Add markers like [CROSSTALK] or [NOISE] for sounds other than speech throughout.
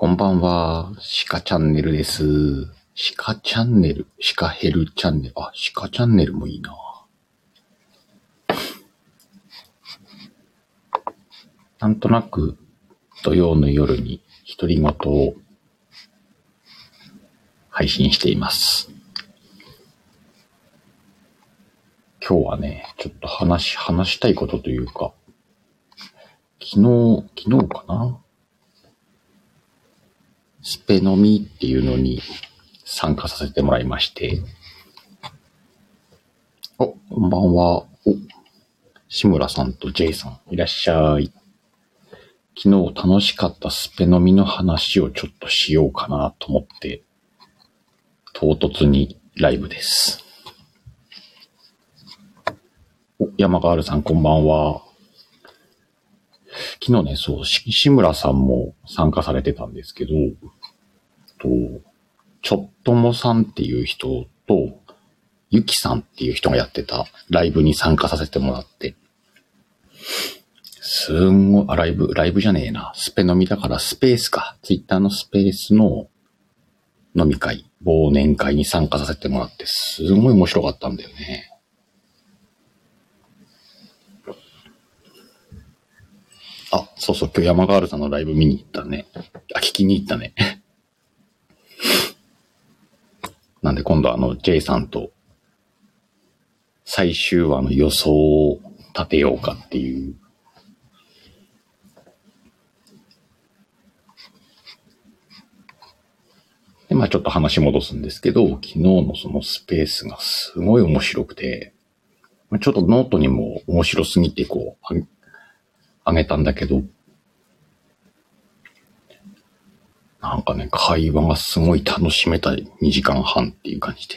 こんばんは、シカチャンネルです。シカチャンネル、シカヘルチャンネル、あ、シカチャンネルもいいな。なんとなく土曜の夜に独り言を配信しています。今日はね、ちょっと話、話したいことというか、昨日、昨日かな？スペ飲みっていうのに参加させてもらいまして。お、こんばんは。お、志村さんと J さん、いらっしゃい。昨日楽しかったスペ飲みの話をちょっとしようかなと思って、唐突にライブです。お、山川るさんこんばんは。昨日ね、そう、し志村さんも参加されてたんですけど、と、ちょっともさんっていう人と、ゆきさんっていう人がやってたライブに参加させてもらって、すんごい、あ、ライブ、ライブじゃねえな。スペ飲みだからスペースか。ツイッターのスペースの飲み会、忘年会に参加させてもらって、すごい面白かったんだよね。あ、そうそう、今日山川るさんのライブ見に行ったね。あ、聞きに行ったね。[LAUGHS] なんで今度あの、J さんと最終話の予想を立てようかっていう。で、まあちょっと話戻すんですけど、昨日のそのスペースがすごい面白くて、ちょっとノートにも面白すぎてこう、あげたんだけど、なんかね、会話がすごい楽しめた2時間半っていう感じで。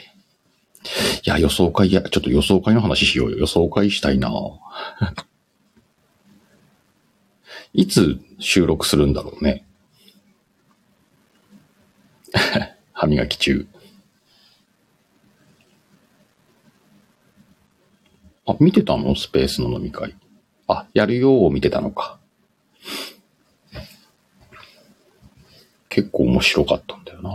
いや、予想会、いや、ちょっと予想会の話しようよ。予想会したいな [LAUGHS] いつ収録するんだろうね。[LAUGHS] 歯磨き中。あ、見てたの？スペースの飲み会。あ、やるよーを見てたのか。結構面白かったんだよな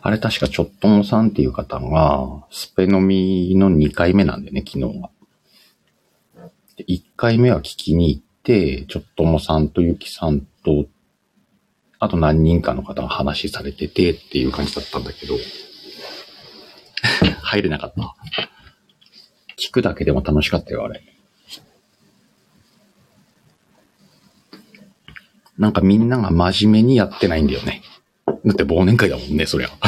あれ確かちょっともさんっていう方が、スペ飲みの2回目なんだよね、昨日が。で1回目は聞きに行って、ちょっともさんとゆきさんと、あと何人かの方が話されててっていう感じだったんだけど、[LAUGHS] 入れなかった。聞くだけでも楽しかったよ、あれ。なんかみんなが真面目にやってないんだよね。だって忘年会だもんね、そりゃ。[LAUGHS]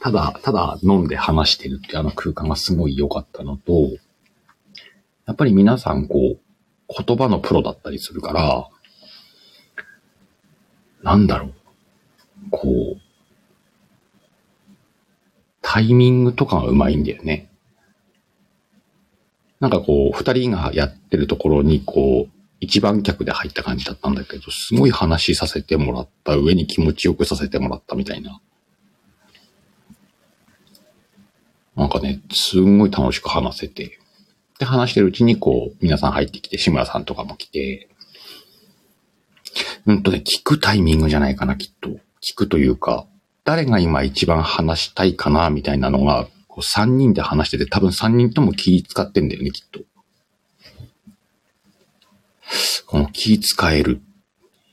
ただ、ただ飲んで話してるってあの空間がすごい良かったのと、やっぱり皆さんこう、言葉のプロだったりするから、なんだろう。こう、タイミングとかがうまいんだよね。なんかこう、二人がやってるところにこう、一番客で入った感じだったんだけど、すごい話させてもらった上に気持ちよくさせてもらったみたいな。なんかね、すんごい楽しく話せて。で、話してるうちにこう、皆さん入ってきて、志村さんとかも来て、うんとね、聞くタイミングじゃないかな、きっと。聞くというか、誰が今一番話したいかな、みたいなのが、こう3人で話してて、多分3人とも気使ってんだよね、きっと。この気使える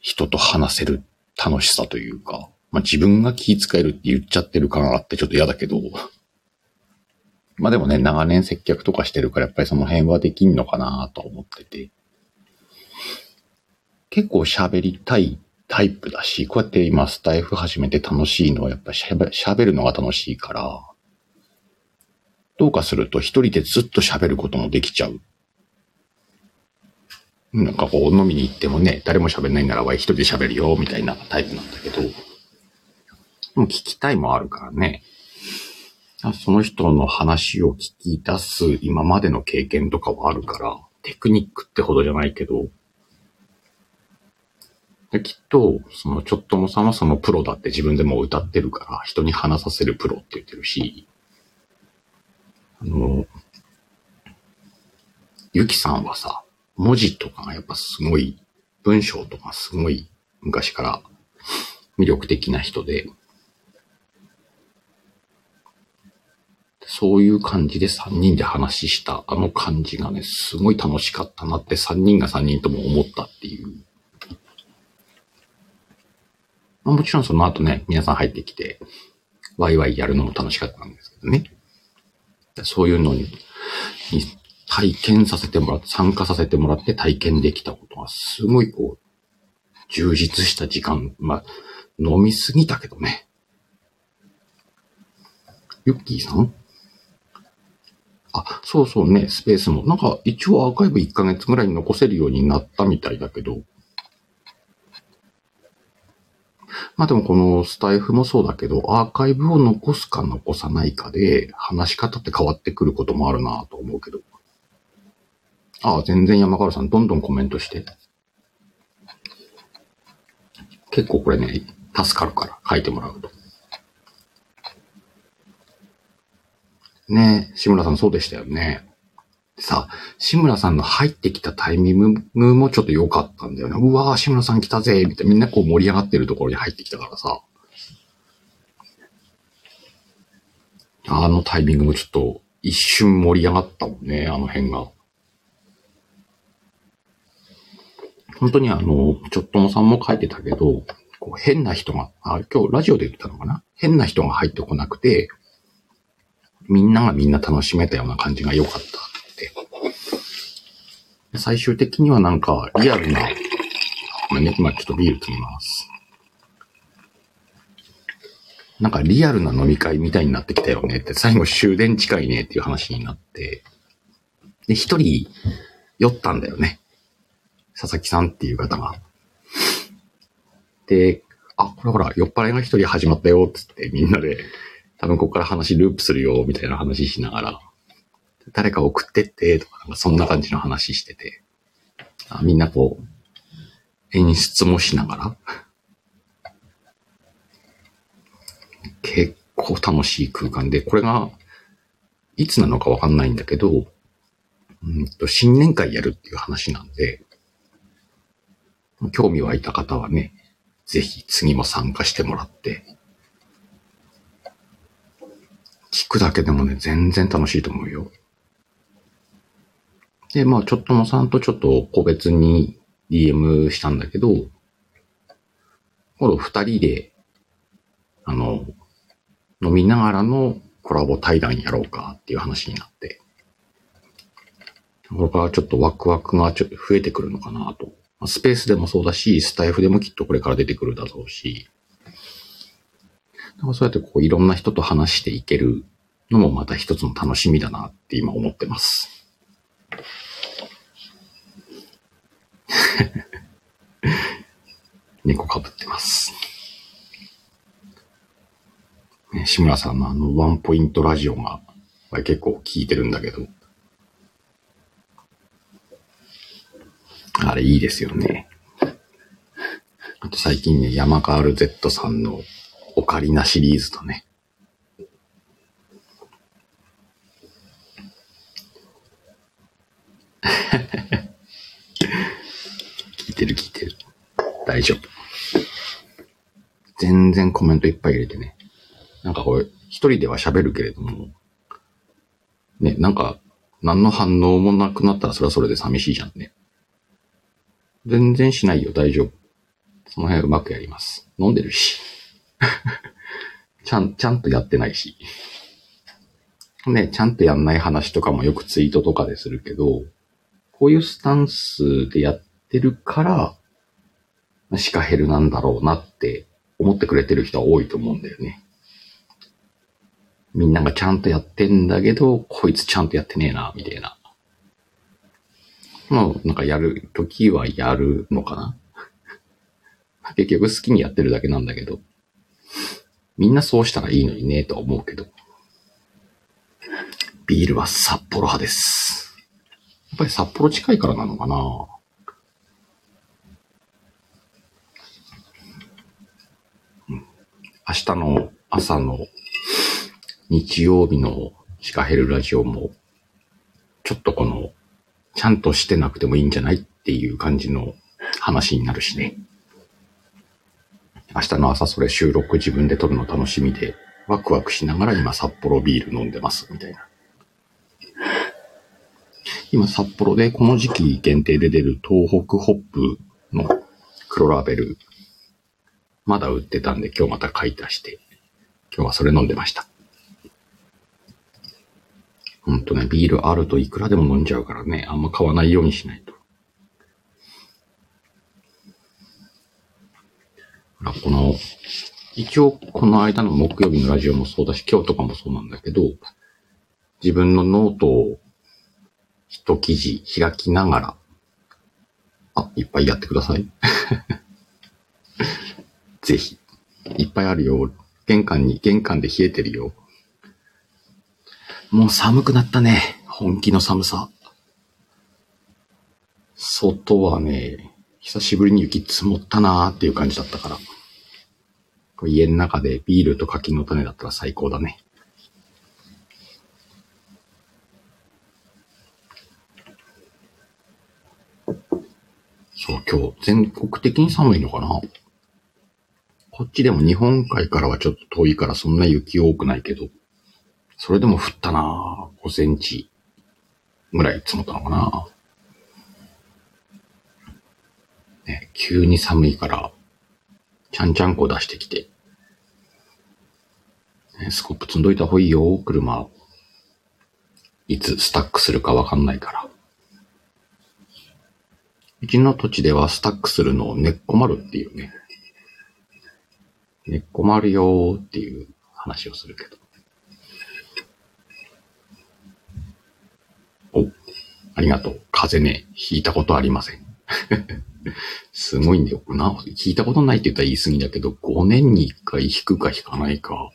人と話せる楽しさというか、まあ自分が気使えるって言っちゃってる感があってちょっと嫌だけど、まあでもね、長年接客とかしてるからやっぱりその辺はできんのかなと思ってて、結構喋りたいタイプだし、こうやって今スタイフ始めて楽しいのはやっぱり喋るのが楽しいから、どうかすると一人でずっと喋ることもできちゃう。なんかこう飲みに行ってもね、誰も喋んないならば一人で喋るよ、みたいなタイプなんだけど、でも聞きたいもあるからね。その人の話を聞き出す今までの経験とかはあるから、テクニックってほどじゃないけど、できっと、そのちょっともさんはそのプロだって自分でも歌ってるから、人に話させるプロって言ってるし、あの、ゆきさんはさ、文字とかがやっぱすごい文章とかすごい昔から魅力的な人で、そういう感じで3人で話したあの感じがね、すごい楽しかったなって3人が3人とも思ったっていう。まあ、もちろんその後ね、皆さん入ってきて、ワイワイやるのも楽しかったんですけどね。そういうのに、に体験させてもらって、参加させてもらって体験できたことがすごいこう、充実した時間。まあ、飲みすぎたけどね。ユッキーさん？あ、そうそうね、スペースも。なんか一応アーカイブ1ヶ月ぐらいに残せるようになったみたいだけど。まあでもこのスタイフもそうだけど、アーカイブを残すか残さないかで、話し方って変わってくることもあるなと思うけど。ああ、全然山川さん、どんどんコメントして。結構これね、助かるから書いてもらうと。ねえ志村さんそうでしたよね。さあ、志村さんの入ってきたタイミングもちょっと良かったんだよね。うわぁ、志村さん来たぜみたいな、みんなこう盛り上がってるところに入ってきたからさ。あのタイミングもちょっと一瞬盛り上がったもんね、あの辺が。本当にあの、ちょっともさんも書いてたけど、こう変な人が、あ、今日ラジオで言ったのかな？変な人が入ってこなくて、みんながみんな楽しめたような感じが良かった。最終的にはなんかリアルな、ごめんね、今ちょっとビール切ります。なんかリアルな飲み会みたいになってきたよねって、最後終電近いねっていう話になって、で、一人酔ったんだよね。佐々木さんっていう方が。で、あ、これほら、酔っ払いが一人始まったよ、つってみんなで、多分ここから話ループするよ、みたいな話しながら、誰か送ってって、とか、なんかそんな感じの話してて、あみんなこう、演出もしながら、結構楽しい空間で、これが、いつなのかわかんないんだけど、うんと、新年会やるっていう話なんで、興味湧いた方はね、ぜひ次も参加してもらって、聞くだけでもね、全然楽しいと思うよ。で、まあ、ちょっともさんとちょっと個別に DM したんだけど、今度二人で、あの、飲みながらのコラボ対談やろうかっていう話になって、これからちょっとワクワクがちょっと増えてくるのかなとスペースでもそうだし、スタイフでもきっとこれから出てくるだろうし、だかそうやってこういろんな人と話していけるのもまた一つの楽しみだなって今思ってます。[LAUGHS] 猫かぶってます。ね、志村さんのあのワンポイントラジオが結構聞いてるんだけど、あれいいですよね。あと最近ね、山カール Z さんのオカリナシリーズとね。[LAUGHS] てる聞いてる。大丈夫。全然コメントいっぱい入れてね。なんかこれ、一人では喋るけれども、ね、なんか、何の反応もなくなったらそれはそれで寂しいじゃんね。全然しないよ、大丈夫。その辺うまくやります。飲んでるし。[LAUGHS] ちゃん、ちゃんとやってないし。ね、ちゃんとやんない話とかもよくツイートとかでするけど、こういうスタンスでやってるから、シカヘルなんだろうなって思ってくれてる人は多いと思うんだよね。みんながちゃんとやってんだけど、こいつちゃんとやってねえな、みたいな。まあ、なんかやるときはやるのかな [LAUGHS] 結局好きにやってるだけなんだけど、みんなそうしたらいいのにね、とは思うけど。ビールは札幌派です。やっぱり札幌近いからなのかな明日の朝の日曜日のシカヘルラジオも、ちょっとこのちゃんとしてなくてもいいんじゃないっていう感じの話になるしね。明日の朝それ収録自分で撮るの楽しみで、ワクワクしながら今札幌ビール飲んでます、みたいな。今札幌でこの時期限定で出る東北ホップの黒ラベル、まだ売ってたんで今日また買い足して、今日はそれ飲んでました。ほんとね、ビールあるといくらでも飲んじゃうからね、あんま買わないようにしないと。ほらこの、一応この間の木曜日のラジオもそうだし、今日とかもそうなんだけど、自分のノートを一記事開きながら、あ、いっぱいやってください。ぜひ。いっぱいあるよ。玄関に、玄関で冷えてるよ。もう寒くなったね。本気の寒さ。外はね、久しぶりに雪積もったなーっていう感じだったから。家の中でビールと柿の種だったら最高だね。そう、今日全国的に寒いのかなこっちでも日本海からはちょっと遠いからそんな雪多くないけど、それでも降ったなぁ5センチぐらい積もったのかなね、急に寒いから、ちゃんちゃんこ出してきて、ね、スコップ積んどいた方がいいよ、車。いつスタックするかわかんないから。うちの土地ではスタックするのを根っこ丸っていうね。根っこ丸よーっていう話をするけど。お、ありがとう。風邪ね、引いたことありません。[LAUGHS] すごいんだよ。な、聞いたことないって言ったら言い過ぎだけど、5年に1回引くか引かないか。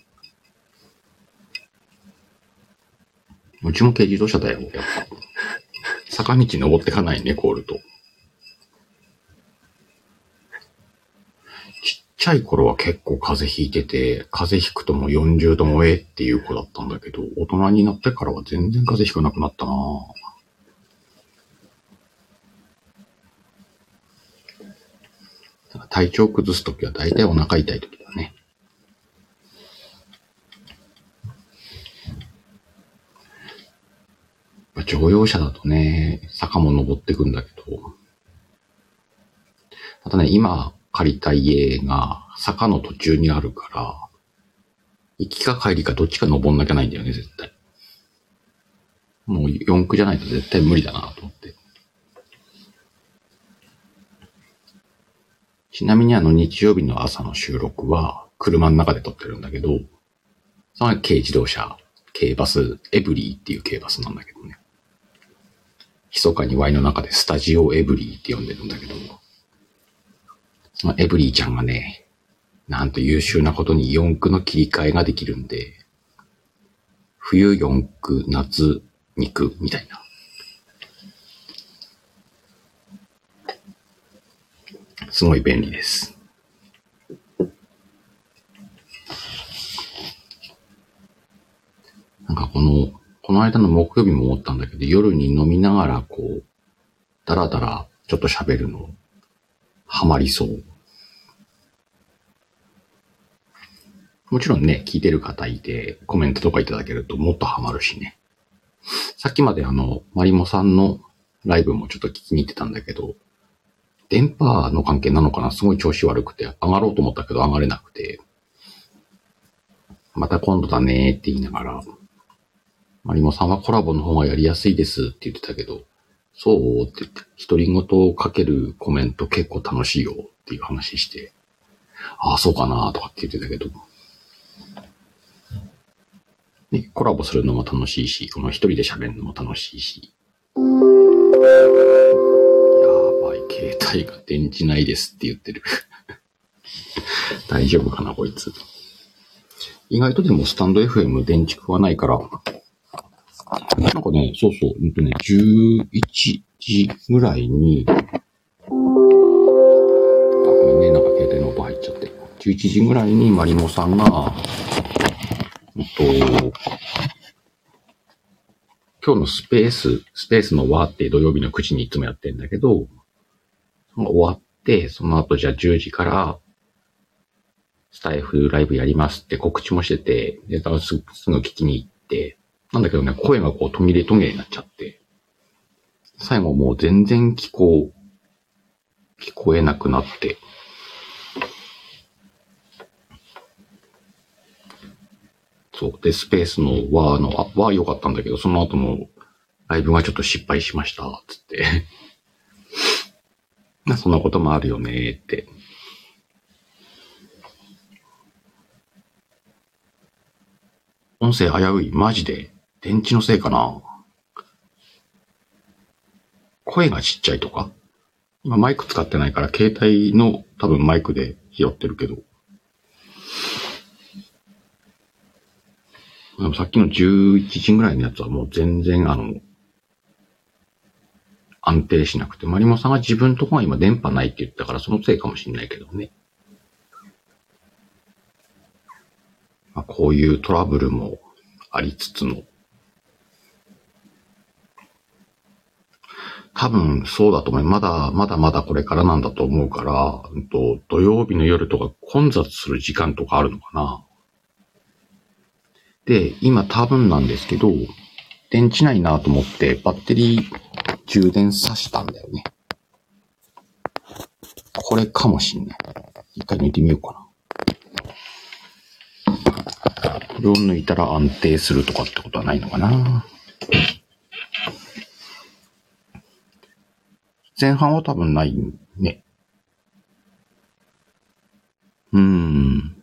うちも軽自動車だよ、やっぱ。坂道登ってかないね、コールと。ちゃい頃は結構風邪ひいてて、風邪ひくとも40度もえっていう子だったんだけど、大人になってからは全然風邪ひかなくなったな体調崩すときは大体お腹痛いときだね。乗用車だとね、坂も登ってくんだけど、ただね、今、借りた家が坂の途中にあるから、行きか帰りかどっちか登んなきゃないんだよね、絶対。もう四駆じゃないと絶対無理だなと思って。ちなみにあの日曜日の朝の収録は車の中で撮ってるんだけど、その軽自動車、軽バス、エブリーっていう軽バスなんだけどね。密かに Y の中でスタジオエブリーって呼んでるんだけど、そのエブリーちゃんがね、なんと優秀なことに四駆の切り替えができるんで、冬四駆、夏肉みたいな。すごい便利です。なんかこの、この間の木曜日も思ったんだけど、夜に飲みながらこう、だらだらちょっと喋るのハマりそう。もちろんね、聞いてる方いて、コメントとかいただけるともっとハマるしね。さっきまであの、マリモさんのライブもちょっと聞きに行ってたんだけど、電波の関係なのかな？すごい調子悪くて、上がろうと思ったけど上がれなくて、また今度だねーって言いながら、マリモさんはコラボの方がやりやすいですって言ってたけど、そうって言って、独り言をかけるコメント結構楽しいよっていう話して、ああ、そうかなとかって言ってたけど、ね、コラボするのも楽しいし、この一人で喋るのも楽しいし。やばい、携帯が電池ないですって言ってる。[LAUGHS] 大丈夫かな、こいつ。意外とでもスタンド FM 電池食わないから、なんかね、そうそう、うんとね、11時ぐらいに、あ、ごめんね、なんか携帯の音入っちゃって。11時ぐらいにマリモさんが、えっと、今日のスペース、スペースの輪って土曜日の9時にいつもやってんだけど、終わっで、その後じゃあ10時から、スタイフライブやりますって告知もしてて、で、だからすすぐ聞きに行って、なんだけどね、声がこう途切れ途切れになっちゃって、最後もう全然聞こう、聞こえなくなって、そう。で、スペースのは、の、あは良かったんだけど、その後のライブがちょっと失敗しました、つって。ま [LAUGHS] そんなこともあるよね、って。音声危うい、マジで？電池のせいかな？声がちっちゃいとか？今マイク使ってないから、携帯の多分マイクで拾ってるけど。でもさっきの11時ぐらいのやつはもう全然あの、安定しなくて、マリモさんが自分とこが今電波ないって言ったからそのせいかもしれないけどね。まあ、こういうトラブルもありつつの、多分そうだと思う。まだ、まだまだこれからなんだと思うから、うんと、土曜日の夜とか混雑する時間とかあるのかな。で、今多分なんですけど、電池ないなと思ってバッテリー充電さしたんだよね。これかもしんない。一回抜いてみようかな。これを抜いたら安定するとかってことはないのかな。前半は多分ないね。うーん。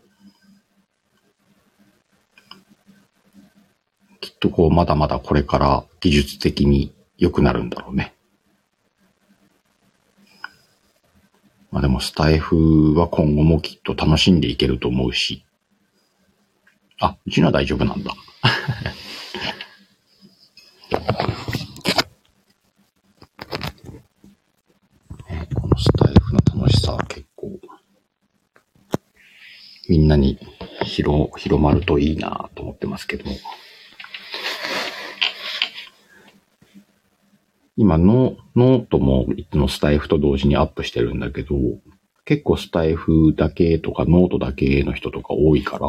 きっとこう、まだまだこれから技術的に良くなるんだろうね。まあでもスタイフは今後もきっと楽しんでいけると思うし。あ、うちのは大丈夫なんだ。ねこのスタイフの楽しさは結構、みんなに広、広まるといいなと思ってますけども。今のノートもいつもスタイフと同時にアップしてるんだけど、結構スタイフだけとかノートだけの人とか多いから、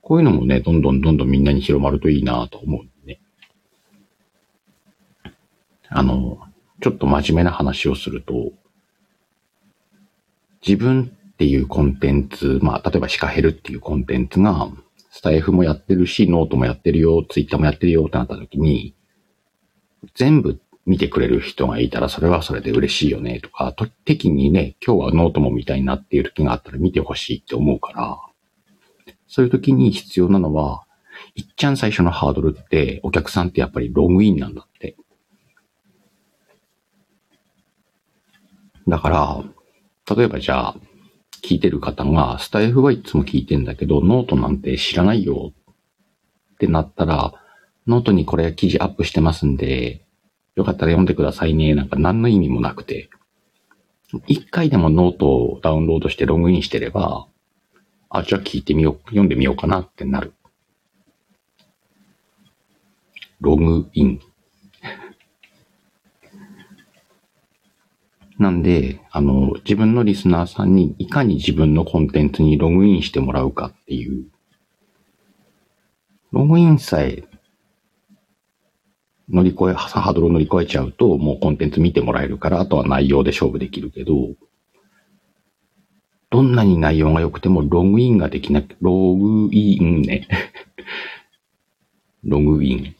こういうのもね、どんどんどんどんみんなに広まるといいなと思うね。あの、ちょっと真面目な話をすると、自分っていうコンテンツ、まあ、例えばシカヘルっていうコンテンツが、スタイフもやってるし、ノートもやってるよ、ツイッターもやってるよってなった時に、全部見てくれる人がいたらそれはそれで嬉しいよねとか、と適にね、今日はノートも見たいなっていう時があったら見てほしいって思うから、そういう時に必要なのは、いっちゃん最初のハードルって、お客さんってやっぱりログインなんだって。だから、例えばじゃあ、聞いてる方が、スタイフはいつも聞いてんだけど、ノートなんて知らないよってなったら、ノートにこれ記事アップしてますんで、よかったら読んでくださいね。なんか何の意味もなくて。一回でもノートをダウンロードしてログインしてれば、あ、じゃあ聞いてみよう、読んでみようかなってなる。ログイン。なんで、あの、自分のリスナーさんにいかに自分のコンテンツにログインしてもらうかっていう。ログインさえ乗り越え、ハードルを乗り越えちゃうと、もうコンテンツ見てもらえるから、あとは内容で勝負できるけど、どんなに内容が良くてもログインができなく、ログインね。[LAUGHS] ログイン。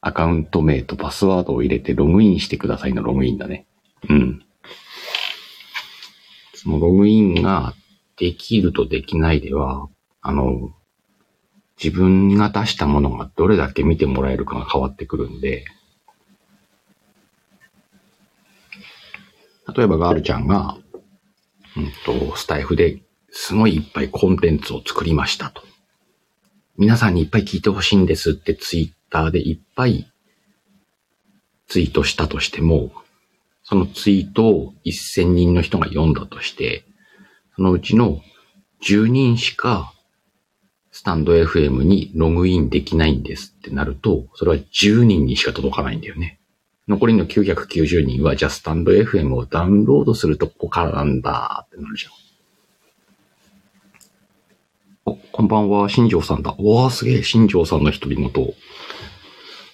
アカウント名とパスワードを入れてログインしてくださいのログインだね。うん。そのログインができるとできないでは、あの、自分が出したものがどれだけ見てもらえるかが変わってくるんで、例えばガールちゃんが、うんと、スタイフですごいいっぱいコンテンツを作りましたと。皆さんにいっぱい聞いてほしいんですってツイッターでいっぱいツイートしたとしても、そのツイートを1000人の人が読んだとして、そのうちの10人しかスタンド FM にログインできないんですってなると、それは10人にしか届かないんだよね。残りの990人はじゃあスタンド FM をダウンロードするとこからなんだってなるじゃん。お、こんばんは、新庄さんだ。わあ、すげえ、新庄さんの一人のと、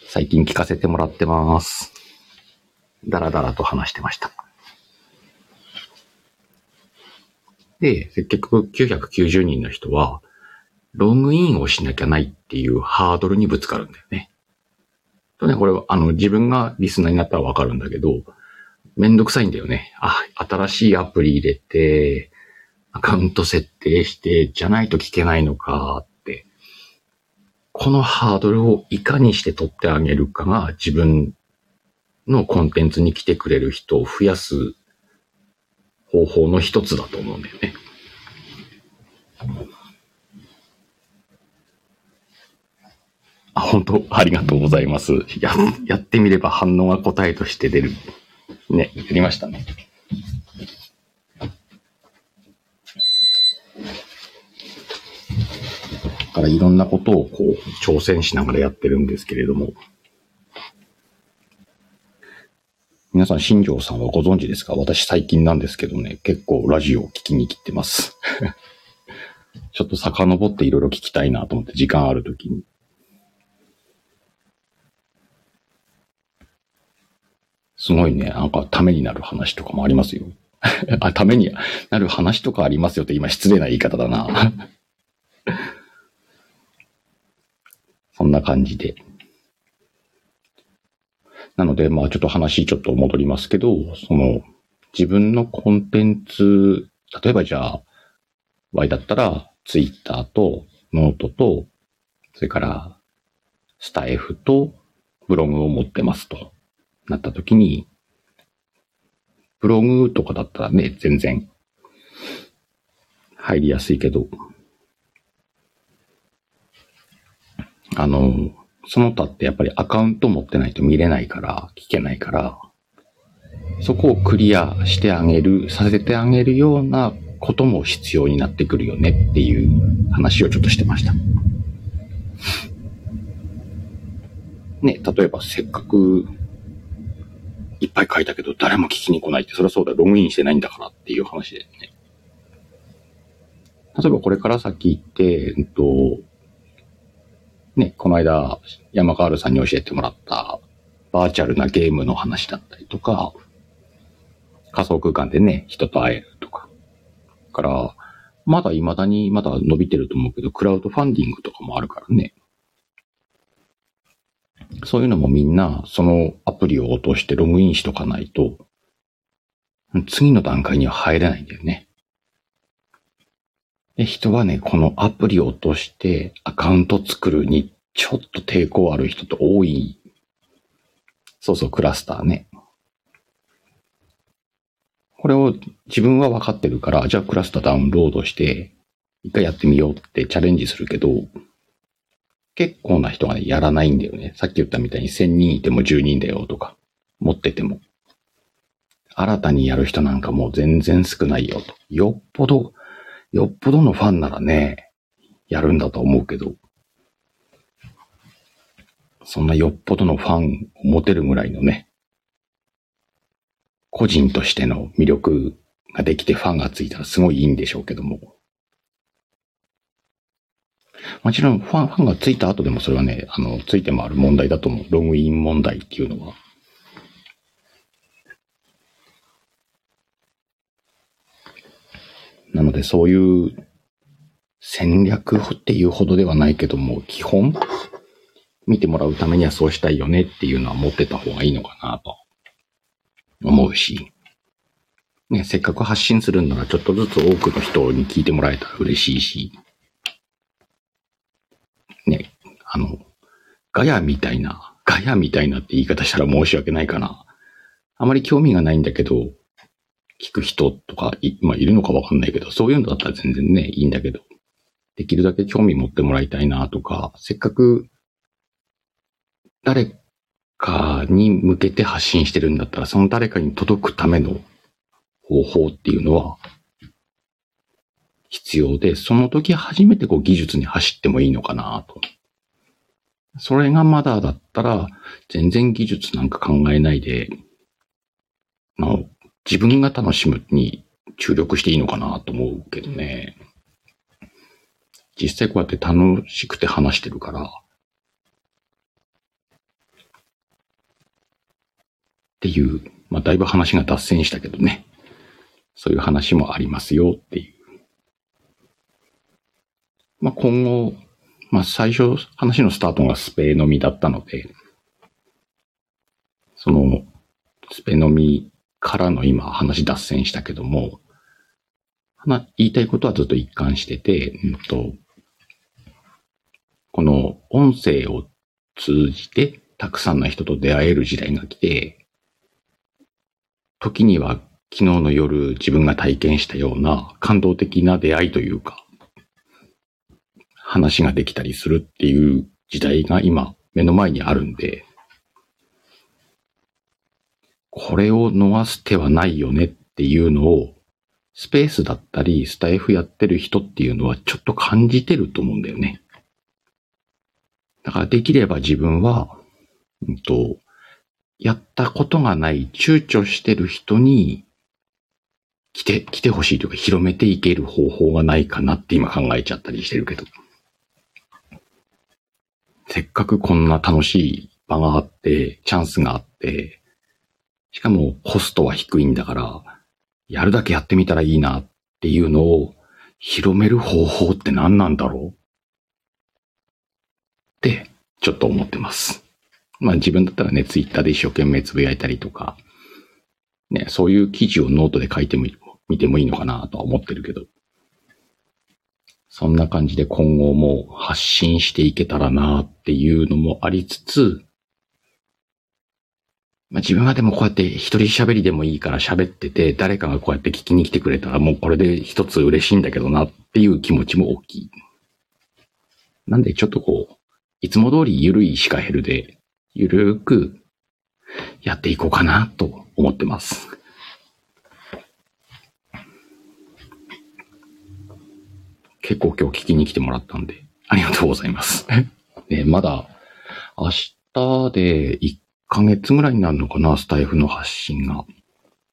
最近聞かせてもらってます。だらだらと話してました。で、結局990人の人は、ログインをしなきゃないっていうハードルにぶつかるんだよね。とね、これは、あの、自分がリスナーになったらわかるんだけど、めんどくさいんだよね。あ、新しいアプリ入れて、アカウント設定して、じゃないと聞けないのかって。このハードルをいかにして取ってあげるかが自分のコンテンツに来てくれる人を増やす方法の一つだと思うんだよね。あ、本当？ありがとうございます。や、やってみれば反応が答えとして出る。ね、やりましたね。だからいろんなことをこう挑戦しながらやってるんですけれども。皆さん、新庄さんはご存知ですか？私最近なんですけどね、結構ラジオを聞きに来てます。[LAUGHS] ちょっと遡っていろいろ聞きたいなと思って、時間あるときに。すごいね、なんかためになる話とかもありますよ。[LAUGHS] あ、ためになる話とかありますよって今失礼な言い方だな。[LAUGHS] そんな感じで。なので、まあちょっと話ちょっと戻りますけど、その自分のコンテンツ、例えばじゃあ、Y だったら、ツイッターと、ノートと、それから、スタイフと、ブログを持ってますと、なった時に、ブログとかだったらね、全然、入りやすいけど、あの、その他ってやっぱりアカウント持ってないと見れないから、聞けないから、そこをクリアしてあげる、させてあげるようなことも必要になってくるよねっていう話をちょっとしてました。ね、例えばせっかくいっぱい書いたけど誰も聞きに来ないって、そりゃそうだ、ログインしてないんだからっていう話でね。例えばこれから先行って、えっと、ね、この間山川さんに教えてもらったバーチャルなゲームの話だったりとか、仮想空間でね、人と会えるとか。から、まだ未だにまだ伸びてると思うけど、クラウドファンディングとかもあるからね。そういうのもみんな、そのアプリを落としてログインしとかないと、次の段階には入れないんだよね。で、人はね、このアプリを落としてアカウント作るにちょっと抵抗ある人と多い。そうそう、クラスターね。これを自分は分かってるから、じゃあクラスターダウンロードして、一回やってみようってチャレンジするけど、結構な人がねやらないんだよね。さっき言ったみたいに1000人いても10人だよとか、持ってても。新たにやる人なんかもう全然少ないよと。よっぽど、よっぽどのファンならね、やるんだと思うけど、そんなよっぽどのファンを持てるぐらいのね、個人としての魅力ができてファンがついたらすごいいいんでしょうけども。もちろんファン、ファンがついた後でもそれはね、あの、ついて回る問題だと思う。ログイン問題っていうのは。なのでそういう戦略っていうほどではないけども、基本見てもらうためにはそうしたいよねっていうのは持ってた方がいいのかなと。思うし、ね、せっかく発信するんならちょっとずつ多くの人に聞いてもらえたら嬉しいし、ね、あの、ガヤみたいな、ガヤみたいなって言い方したら申し訳ないかな。あまり興味がないんだけど、聞く人とかい、まあ、いるのかわかんないけど、そういうのだったら全然ね、いいんだけど、できるだけ興味持ってもらいたいなとか、せっかく誰かに向けて発信してるんだったら、その誰かに届くための方法っていうのは必要で、その時初めてこう技術に走ってもいいのかなと。それがまだだったら、全然技術なんか考えないで、の自分が楽しむに注力していいのかなと思うけどね。実際こうやって楽しくて話してるから、っていう、まあだいぶ話が脱線したけどね。そういう話もありますよっていう。まあ今後、まあ最初話のスタートがスペ飲みだったので、そのスペ飲みからの今話脱線したけども、言いたいことはずっと一貫してて、うんと、この音声を通じてたくさんの人と出会える時代が来て、時には昨日の夜自分が体験したような感動的な出会いというか、話ができたりするっていう時代が今目の前にあるんで、これを逃す手はないよねっていうのを、スペースだったり、スタイフやってる人っていうのはちょっと感じてると思うんだよね。だからできれば自分は、うんと、やったことがない躊躇してる人に来て、来てほしいというか広めていける方法がないかなって今考えちゃったりしてるけど。せっかくこんな楽しい場があって、チャンスがあって、しかもコストは低いんだから、やるだけやってみたらいいなっていうのを広める方法って何なんだろう？ってちょっと思ってます。まあ自分だったらね、ツイッターで一生懸命つぶやいたりとか、ね、そういう記事をノートで書いても見てもいいのかなとは思ってるけど。そんな感じで今後も発信していけたらなっていうのもありつつ、まあ、自分はでもこうやって一人喋りでもいいから喋ってて、誰かがこうやって聞きに来てくれたらもうこれで一つ嬉しいんだけどなっていう気持ちも大きい。なんでちょっとこう、いつも通りゆるいシカヘルで、ゆるくやっていこうかなと思ってます。結構今日聞きに来てもらったんで、ありがとうございます。[LAUGHS] ね、まだ明日で1ヶ月ぐらいになるのかな、スタイフの発信が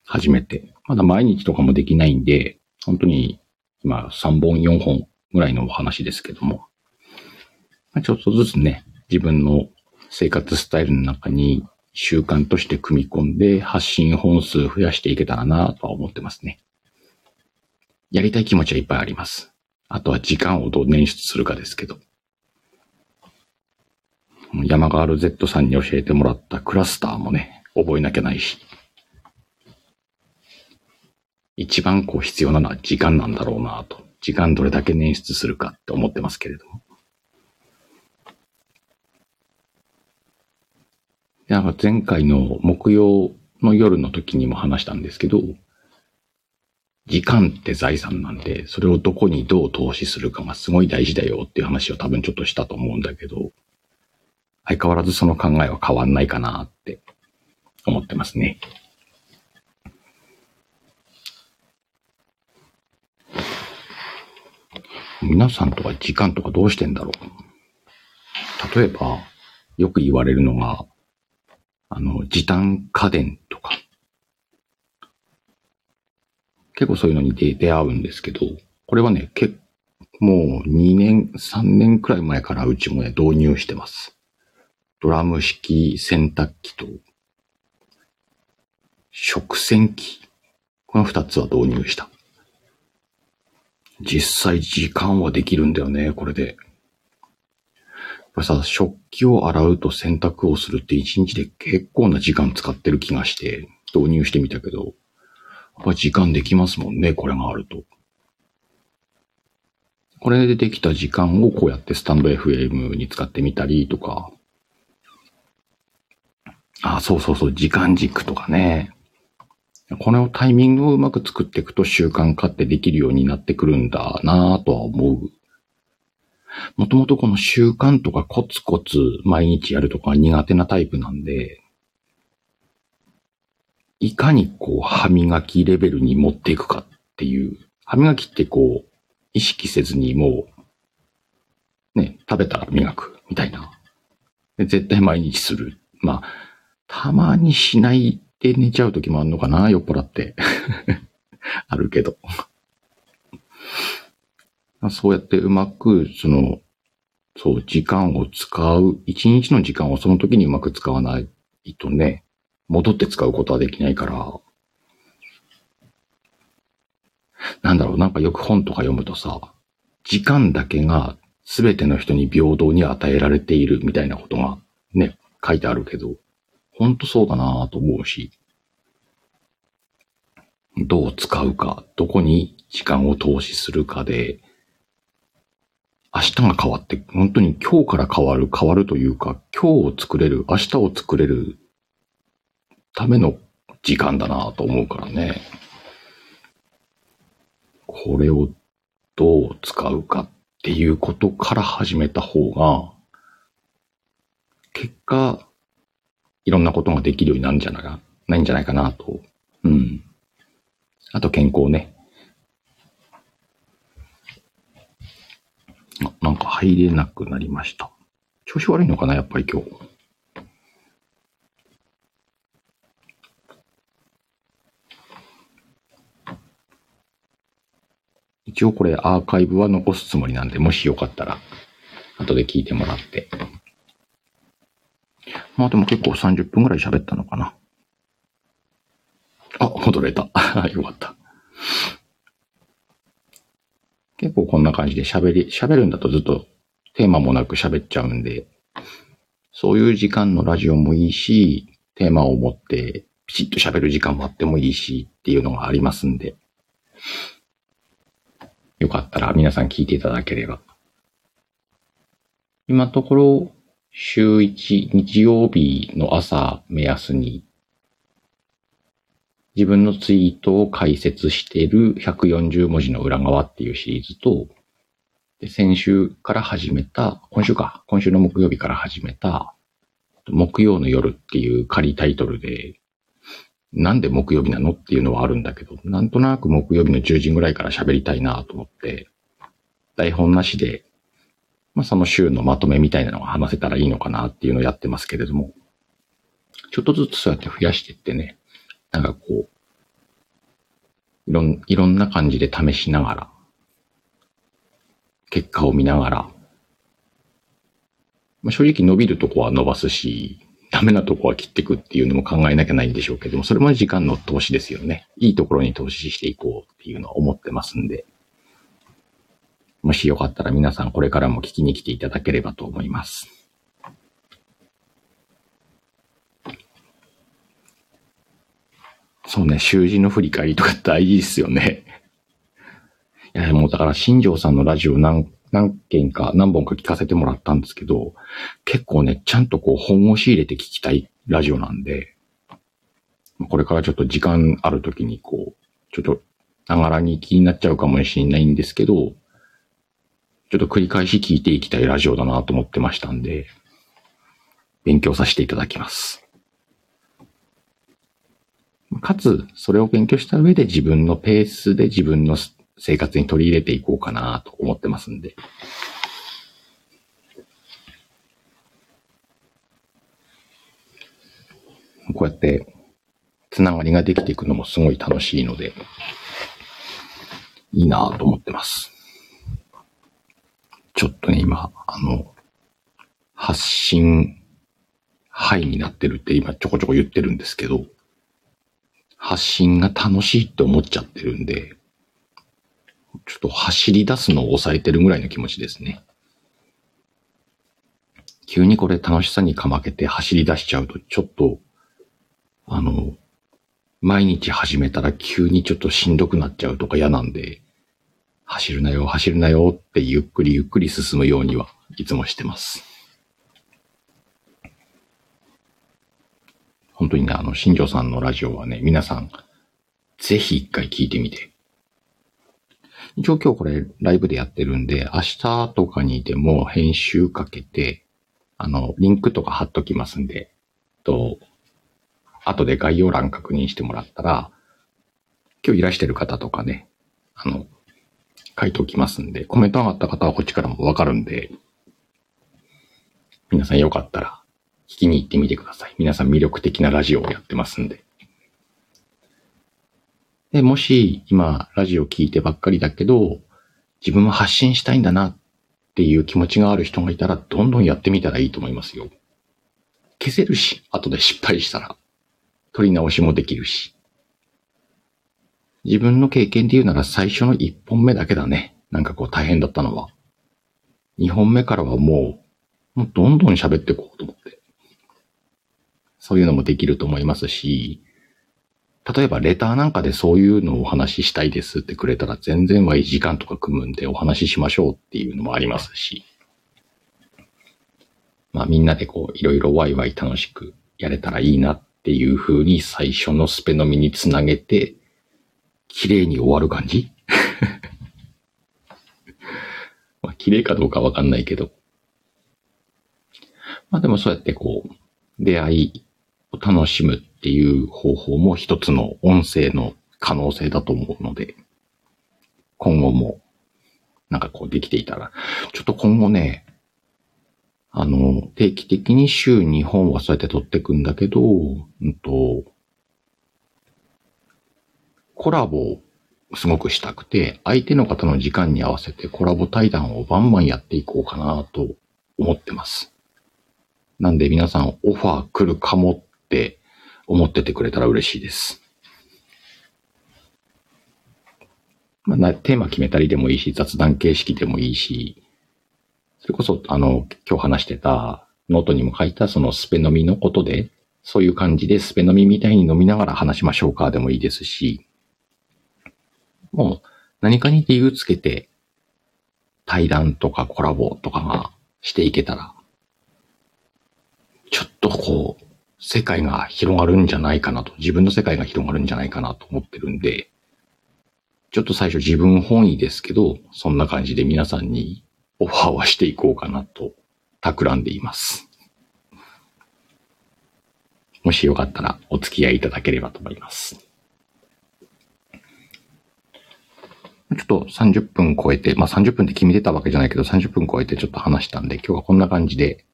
始めて。まだ毎日とかもできないんで、本当に今3本4本ぐらいのお話ですけども。ちょっとずつね、自分の生活スタイルの中に習慣として組み込んで発信本数増やしていけたらなとは思ってますね。やりたい気持ちはいっぱいあります。あとは時間をどう捻出するかですけど。山川 RZ さんに教えてもらったクラスターもね、覚えなきゃないし。一番こう必要なのは時間なんだろうなと。時間どれだけ捻出するかって思ってますけれども。なんか前回の木曜の夜の時にも話したんですけど、時間って財産なんで、それをどこにどう投資するかがすごい大事だよっていう話を多分ちょっとしたと思うんだけど、相変わらずその考えは変わんないかなって思ってますね。皆さんとか時間とかどうしてんだろう？例えば、よく言われるのが、あの、時短家電とか。結構そういうのに出会うんですけど、これはね、結もう2年、3年くらい前からうちもね、導入してます。ドラム式洗濯機と、食洗機。この二つは導入した。実際時間はできるんだよね、これで。やっぱさ、食器を洗うと洗濯をするって一日で結構な時間使ってる気がして導入してみたけど、やっぱ時間できますもんね、これがあると。これでできた時間をこうやってスタンド FM に使ってみたりとか、あ、そうそうそう、時間軸とかね。このタイミングをうまく作っていくと習慣化ってできるようになってくるんだなぁとは思う。もともとこの習慣とかコツコツ毎日やるとか苦手なタイプなんで、いかにこう歯磨きレベルに持っていくかっていう、歯磨きってこう意識せずにもうね、食べたら磨くみたいな絶対毎日する。まあ、たまにしないで寝ちゃう時もあるのかな、酔っ払って。[LAUGHS] あるけど。そうやってうまく、その、そう、時間を使う、一日の時間をその時にうまく使わないとね、戻って使うことはできないから、なんだろう、なんかよく本とか読むとさ、時間だけが全ての人に平等に与えられているみたいなことがね、書いてあるけど、ほんとそうだなぁと思うし、どう使うか、どこに時間を投資するかで、明日が変わって、本当に今日から変わる、変わるというか、今日を作れる、明日を作れるための時間だなと思うからね。これをどう使うかっていうことから始めた方が、結果、いろんなことができるようになるんじゃないかないんじゃないかなと。うん。あと健康ね。あなんか入れなくなりました。調子悪いのかなやっぱり今日。一応これアーカイブは残すつもりなんで、もしよかったら、後で聞いてもらって。まあでも結構30分ぐらい喋ったのかな。あ、戻れた。[LAUGHS] よかった。結構こんな感じで喋り、喋るんだとずっとテーマもなく喋っちゃうんで、そういう時間のラジオもいいし、テーマを持ってピチッと喋る時間もあってもいいしっていうのがありますんで、よかったら皆さん聞いていただければ。今のところ、週1、日曜日の朝目安に、自分のツイートを解説している140文字の裏側っていうシリーズと、で先週から始めた、今週か、今週の木曜日から始めた、木曜の夜っていう仮タイトルで、なんで木曜日なのっていうのはあるんだけど、なんとなく木曜日の10時ぐらいから喋りたいなと思って、台本なしで、まあその週のまとめみたいなのが話せたらいいのかなっていうのをやってますけれども、ちょっとずつそうやって増やしていってね、なんかこう、いろん、いろんな感じで試しながら、結果を見ながら、まあ、正直伸びるとこは伸ばすし、ダメなとこは切っていくっていうのも考えなきゃないんでしょうけども、それも時間の投資ですよね。いいところに投資していこうっていうのは思ってますんで、もしよかったら皆さんこれからも聞きに来ていただければと思います。そうね、習字の振り返りとか大事ですよね。いや、もうだから新庄さんのラジオ何、何件か何本か聞かせてもらったんですけど、結構ね、ちゃんとこう本を仕入れて聞きたいラジオなんで、これからちょっと時間ある時にこう、ちょっと、ながらに気になっちゃうかもしれないんですけど、ちょっと繰り返し聞いていきたいラジオだなと思ってましたんで、勉強させていただきます。かつ、それを勉強した上で自分のペースで自分の生活に取り入れていこうかなと思ってますんで。こうやって、つながりができていくのもすごい楽しいので、いいなと思ってます。ちょっとね、今、あの、発信、ハイになってるって今ちょこちょこ言ってるんですけど、発信が楽しいって思っちゃってるんで、ちょっと走り出すのを抑えてるぐらいの気持ちですね。急にこれ楽しさにかまけて走り出しちゃうと、ちょっと、あの、毎日始めたら急にちょっとしんどくなっちゃうとか嫌なんで、走るなよ、走るなよってゆっくりゆっくり進むようにはいつもしてます。本当にね、あの、新庄さんのラジオはね、皆さん、ぜひ一回聞いてみて。一応今日これライブでやってるんで、明日とかにでも編集かけて、あの、リンクとか貼っときますんで、と、後で概要欄確認してもらったら、今日いらしてる方とかね、あの、書いておきますんで、コメント上がった方はこっちからもわかるんで、皆さんよかったら聞きに行ってみてください。皆さん魅力的なラジオをやってますんで。で、もし今ラジオ聞いてばっかりだけど、自分も発信したいんだなっていう気持ちがある人がいたら、どんどんやってみたらいいと思いますよ。消せるし、後で失敗したら、取り直しもできるし。自分の経験で言うなら最初の一本目だけだね。なんかこう大変だったのは。二本目からはもう、もうどんどん喋っていこうと思って。そういうのもできると思いますし、例えばレターなんかでそういうのをお話ししたいですってくれたら全然は1時間とか組むんでお話ししましょうっていうのもありますし、まあみんなでこういろいろワイワイ楽しくやれたらいいなっていう風に最初のスペ飲みにつなげて、綺麗に終わる感じ？[LAUGHS] まあ綺麗かどうかわかんないけど。まあでもそうやってこう、出会いを楽しむっていう方法も一つの音声の可能性だと思うので、今後もなんかこうできていたら、ちょっと今後ね、あの、定期的に週2本はそうやって撮っていくんだけど、うんと、コラボをすごくしたくて、相手の方の時間に合わせてコラボ対談をバンバンやっていこうかなと思ってます。なんで皆さんオファー来るかもって思っててくれたら嬉しいです。まあ、テーマ決めたりでもいいし、雑談形式でもいいし、それこそ、あの、今日話してた、ノートにも書いたそのスペ飲みのことで、そういう感じでスペ飲みみたいに飲みながら話しましょうかでもいいですし、もう何かに理由つけて対談とかコラボとかがしていけたら、ちょっとこう、世界が広がるんじゃないかなと、自分の世界が広がるんじゃないかなと思ってるんで、ちょっと最初自分本位ですけど、そんな感じで皆さんにオファーはしていこうかなと、企んでいます。もしよかったらお付き合いいただければと思います。ちょっと30分超えて、まあ30分で決めてたわけじゃないけど30分超えてちょっと話したんで、今日はこんな感じで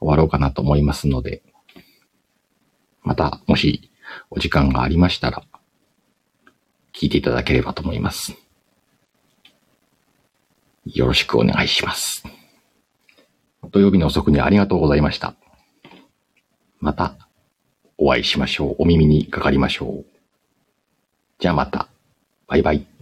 終わろうかなと思いますので、また、もしお時間がありましたら、聞いていただければと思います。よろしくお願いします。土曜日の遅くにありがとうございました。また、お会いしましょう。お耳にかかりましょう。じゃあまた。バイバイ。